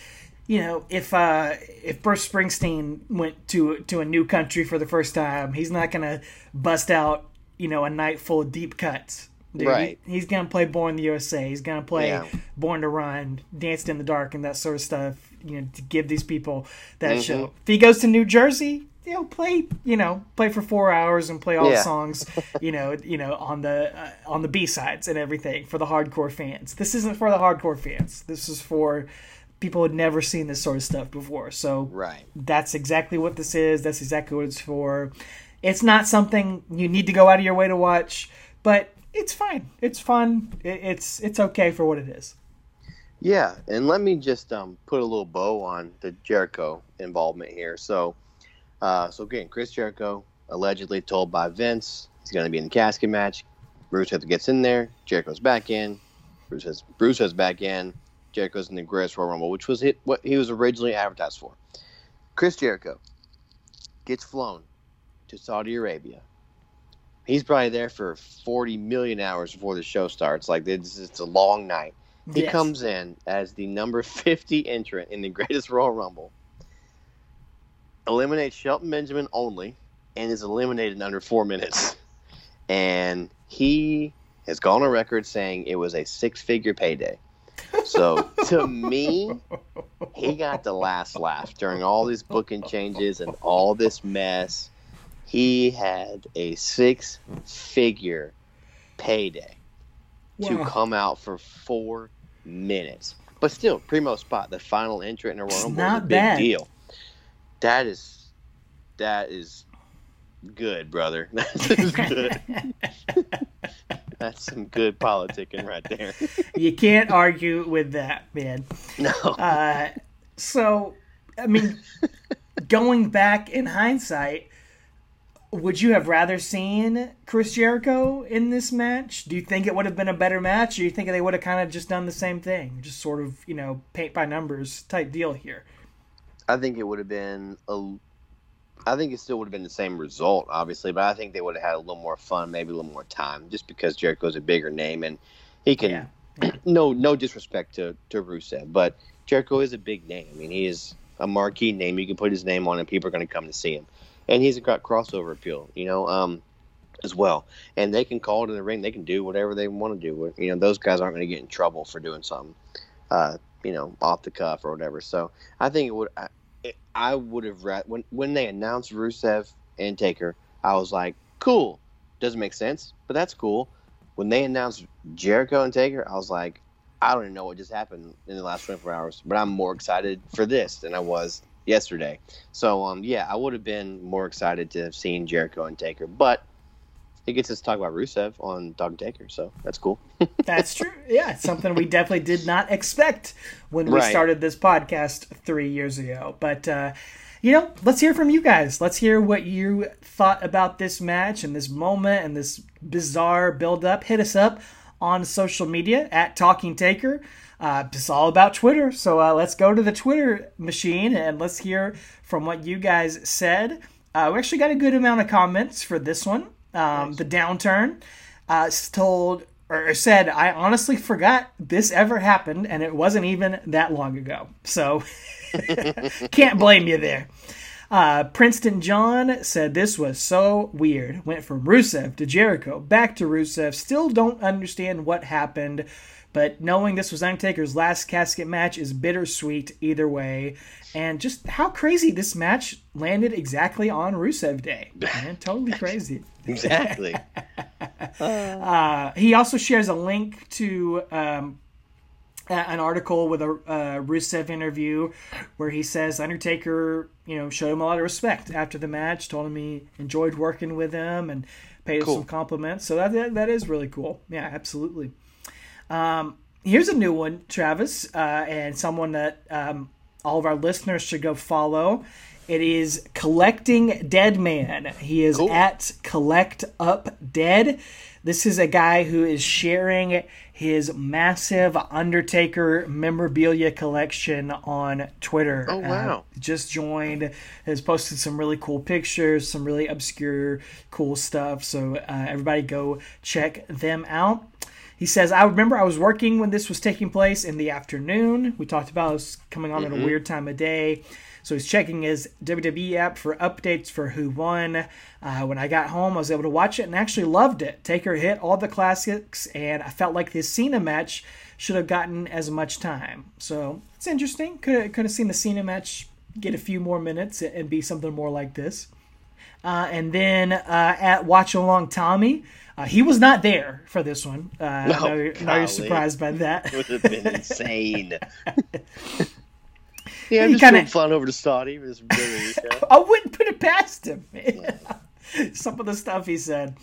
you know, if uh, if Bruce Springsteen went to to a new country for the first time, he's not gonna bust out you know a night full of deep cuts. Dude. Right. He- he's gonna play Born in the USA. He's gonna play Yeah. Born to Run, Danced in the Dark, and that sort of stuff. You know, to give these people that Mm-hmm. show. If he goes to New Jersey, you know, play you know play for four hours and play all the songs. You know, you know on the uh, on the B sides and everything for the hardcore fans. This isn't for the hardcore fans. This is for people who had never seen this sort of stuff before. So Right. that's exactly what this is. That's exactly what it's for. It's not something you need to go out of your way to watch, but it's fine. It's fun. It's it's okay for what it is. Yeah, and let me just um, put a little bow on the Jericho involvement here. So, uh, so again, Chris Jericho allegedly told by Vince he's going to be in the casket match. Bruce gets in there. Jericho's back in. Bruce has Bruce has back in. Jericho's in the Greatest Royal Rumble, which was hit, what he was originally advertised for. Chris Jericho gets flown to Saudi Arabia. He's probably there for 40 million hours before the show starts. Like it's, it's a long night. He Yes. comes in as the number 50 entrant in the Greatest Royal Rumble, eliminates Shelton Benjamin only, and is eliminated in under four minutes. And he has gone on record saying it was a six figure payday. So to me, he got the last laugh during all these booking changes and all this mess. He had a six figure payday to come out for four minutes. But still, primo spot, the final entrant in a Royal Rumble is a big bad. deal. That is that is good, brother. That's good. That's some good politicking right there. you can't argue with that, man. No. Uh, so, I mean, going back in hindsight, would you have rather seen Chris Jericho in this match? Do you think it would have been a better match, or do you think they would have kind of just done the same thing, just sort of, you know, paint by numbers type deal here? I think it would have been a. I think it still would have been the same result, obviously, but I think they would have had a little more fun, maybe a little more time, just because Jericho's a bigger name and he can Yeah. no no disrespect to to Rusev, but Jericho is a big name. I mean, he is a marquee name. You can put his name on, and people are going to come to see him. And he's got crossover appeal, you know, um, as well. And they can call it in the ring. They can do whatever they want to do. You know, those guys aren't going to get in trouble for doing something, uh, you know, off the cuff or whatever. So I think it would. I, it, I would have read when when they announced Rusev and Taker. I was like, cool. Doesn't make sense, but that's cool. When they announced Jericho and Taker, I was like, I don't even know what just happened in the last 24 hours, but I'm more excited for this than I was yesterday. So, um, yeah, I would have been more excited to have seen Jericho and Taker, but it gets us to talk about Rusev on Dog Taker, so that's cool. that's true. Yeah, something we definitely did not expect when we Right. started this podcast three years ago. But uh, you know, let's hear from you guys. Let's hear what you thought about this match and this moment and this bizarre build up. Hit us up on social media at Talking Taker. Uh, it's all about Twitter. So uh, let's go to the Twitter machine and let's hear from what you guys said. Uh, we actually got a good amount of comments for this one. Um, The downturn uh, told or said, I honestly forgot this ever happened, and it wasn't even that long ago. So can't blame you there. Uh, Princeton John said this was so weird. Went from Rusev to Jericho, back to Rusev. Still don't understand what happened, but knowing this was Undertaker's last casket match is bittersweet either way. And just how crazy this match landed exactly on Rusev Day. Man, totally crazy. exactly. Uh, he also shares a link to um, an article with a uh, Rusev interview where he says Undertaker, you know, showed him a lot of respect after the match, told him he enjoyed working with him, and paid Cool. him some compliments. So that, that that is really cool. Yeah, absolutely. Um, here's a new one, Travis, uh, and someone that um, all of our listeners should go follow. It is Collecting Dead Man. He is Cool. at Collect Up Dead. This is a guy who is sharing his massive Undertaker memorabilia collection on Twitter. Oh, wow. Uh, just joined, has posted some really cool pictures, some really obscure, cool stuff. So uh, everybody go check them out. He says, I remember I was working when this was taking place in the afternoon. We talked about it was coming on at a weird time of day. So he's checking his WWE app for updates for who won. Uh, when I got home, I was able to watch it and actually loved it. Taker hit all the classics, and I felt like this Cena match should have gotten as much time. So it's interesting. Could have, could have seen the Cena match get a few more minutes and be something more like this. Uh, and then uh, at Watch Along Tommy, uh, he was not there for this one. Uh, I know, you're- know you're surprised by that. It would have been insane. yeah, I'm He just kinda- over to Saudi for this Billy. Yeah. I wouldn't put it past him. Some of the stuff he said.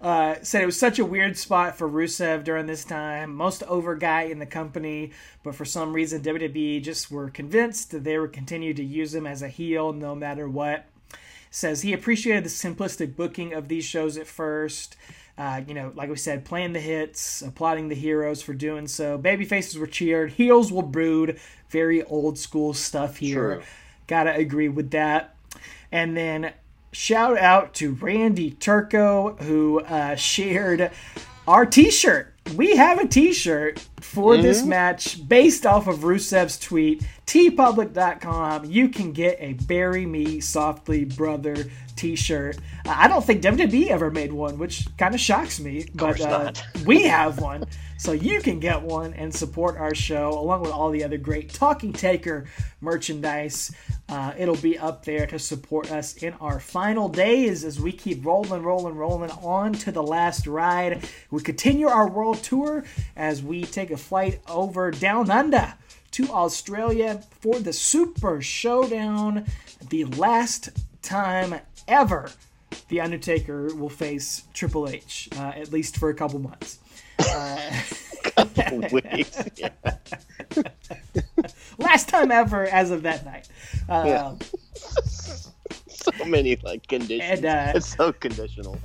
Uh, said it was such a weird spot for Rusev during this time. Most over guy in the company, but for some reason WWE just were convinced that they would continue to use him as a heel no matter what. Says he appreciated the simplistic booking of these shows at first. Uh, you know, like we said, playing the hits, applauding the heroes for doing so. Baby faces were cheered, heels will brood. Very old school stuff here. True. Gotta agree with that. And then shout out to Randy Turco who uh, shared our T-shirt. We have a T-shirt for this match based off of Rusev's tweet. teepublic.com. You can get a "Bury Me Softly, Brother" T-shirt. Uh, I don't think WWE ever made one, which kind of shocks me. But course uh, we have one. So you can get one and support our show along with all the other great Talking Taker merchandise. Uh, it'll be up there to support us in our final days as we keep rolling, rolling, rolling on to the last ride. We continue our world tour as we take a flight over down under to Australia for the Super Showdown, the last time ever the Undertaker will face Triple H, uh, at least for a couple months. Weeks. Yeah. Last time ever as of that night. Uh, Yeah. So many like conditions. And, uh, it's so conditional.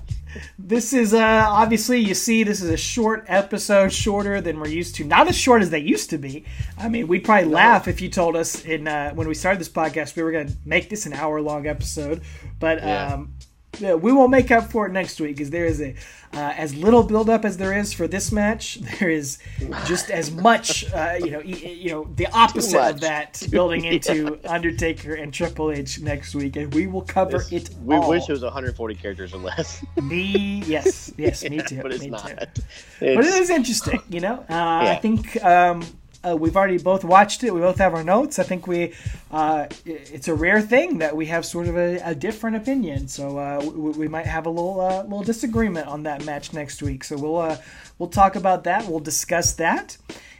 This is uh, obviously you see this is a short episode, shorter than we're used to. Not as short as they used to be. I mean, we'd probably laugh if you told us in uh, when we started this podcast we were going to make this an hour long episode. But Yeah. um, yeah, we will make up for it next week because there is a uh, as little buildup as there is for this match. There is just as much, uh, you know, you know, the opposite of that building into Undertaker and Triple H next week, and we will cover it's, it. We all. wish it was 140 characters or less. me, yes, yes, me too. but it's me not. Too. It's, but it is interesting, you know. Uh, Yeah. I think um, uh, we've already both watched it. We both have our notes. I think we uh, it's a rare thing that we have sort of a, a different opinion. So uh, we, we might have a little uh, little disagreement on that match next week. So we'll uh, we'll talk about that. We'll discuss that.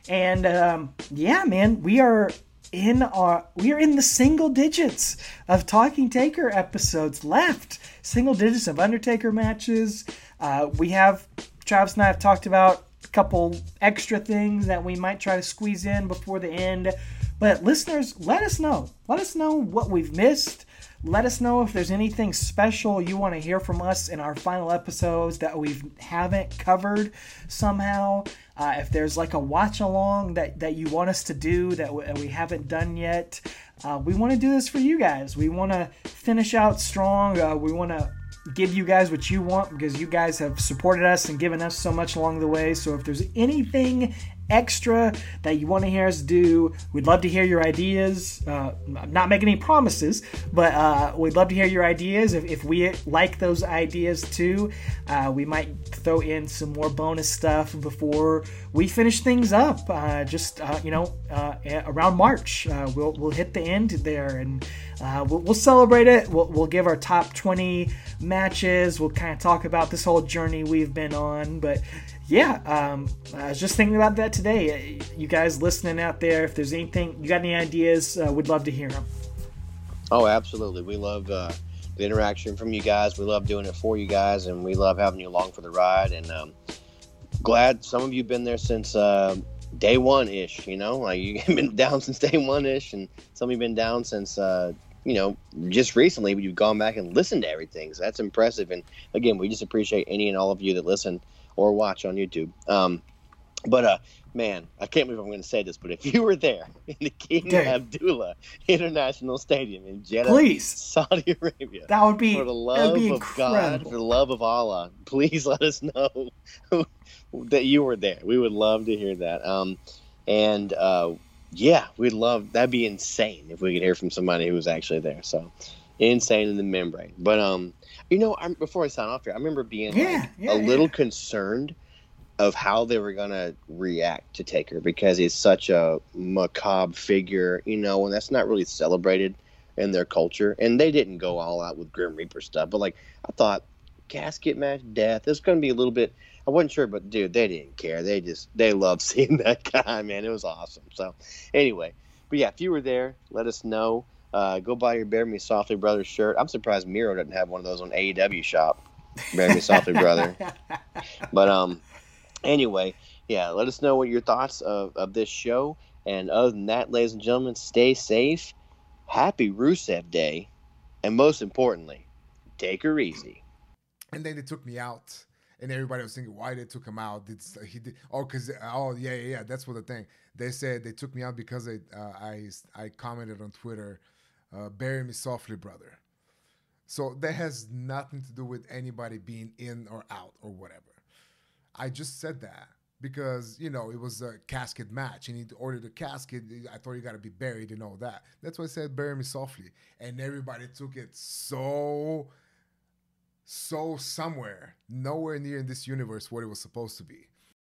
And um, yeah, man, we are in our we are in the single digits of Talking Taker episodes left. Single digits of Undertaker matches. Uh, we have Travis and I have talked about couple extra things that we might try to squeeze in before the end. But listeners, let us know. Let us know what we've missed. Let us know if there's anything special you want to hear from us in our final episodes that we haven't covered somehow. Uh, if there's like a watch along that, that you want us to do that we, haven't done yet, uh, we want to do this for you guys. We want to finish out strong. Uh, we want to give you guys what you want because you guys have supported us and given us so much along the way. So if there's anything extra that you want to hear us do, we'd love to hear your ideas. Uh, not making any promises, but uh, we'd love to hear your ideas. If, if we like those ideas too, uh, we might throw in some more bonus stuff before we finish things up. Uh, just uh, you know, uh, around March, we'll we'll hit the end there and. Uh, we'll, we'll celebrate it. We'll, we'll give our top 20 matches. We'll kind of talk about this whole journey we've been on. But yeah, um, I was just thinking about that today. You guys listening out there, if there's anything, you got any ideas, uh, we'd love to hear them. Oh, absolutely. We love uh, the interaction from you guys. We love doing it for you guys, and we love having you along for the ride. And um, glad some of you have been there since uh, day one ish. You know, like you've been down since day one ish, and some of you have been down since uh, you know just recently. You've gone back and listened to everything, so that's impressive. And again, we just appreciate any and all of you that listen or watch on YouTube. Um, but uh, man, I can't believe I'm going to say this, but if you were there in the King. Abdullah International Stadium in Jeddah, Please. Saudi Arabia, That would be, for the love of God, for the love of Allah, please let us know that you were there. We would love to hear that. Um, and uh, yeah, we'd love that'd be insane if we could hear from somebody who was actually there. So insane in the membrane. But um, you know, I, before I sign off here, I remember being Yeah, like, yeah, a little concerned of how they were gonna react to Taker because he's such a macabre figure, you know, and that's not really celebrated in their culture. And they didn't go all out with Grim Reaper stuff, but like I thought, casket match, death. It's gonna be a little bit. I wasn't sure, but dude, they didn't care. They just they loved seeing that guy, man. It was awesome. So anyway, but yeah, if you were there, let us know. Uh, go buy your Bear Me Softly Brothers shirt. I'm surprised Miro doesn't have one of those on AEW shop. Bear Me Softly Brother. But um, anyway, yeah, let us know what your thoughts of, of this show. And other than that, ladies and gentlemen, stay safe. Happy Rusev Day, and most importantly, take her easy. and then they took me out and everybody was thinking why they took him out? Did he did oh because oh yeah yeah yeah that's what the thing. They said they took me out because they, uh, i i commented on twitter uh, bury me softly brother. So that has nothing to do with anybody being in or out or whatever. I just said that because you know it was a casket match and he ordered a casket i thought you got to be buried and all that. That's why i said bury me softly. And everybody took it so so somewhere, nowhere near in this universe what it was supposed to be.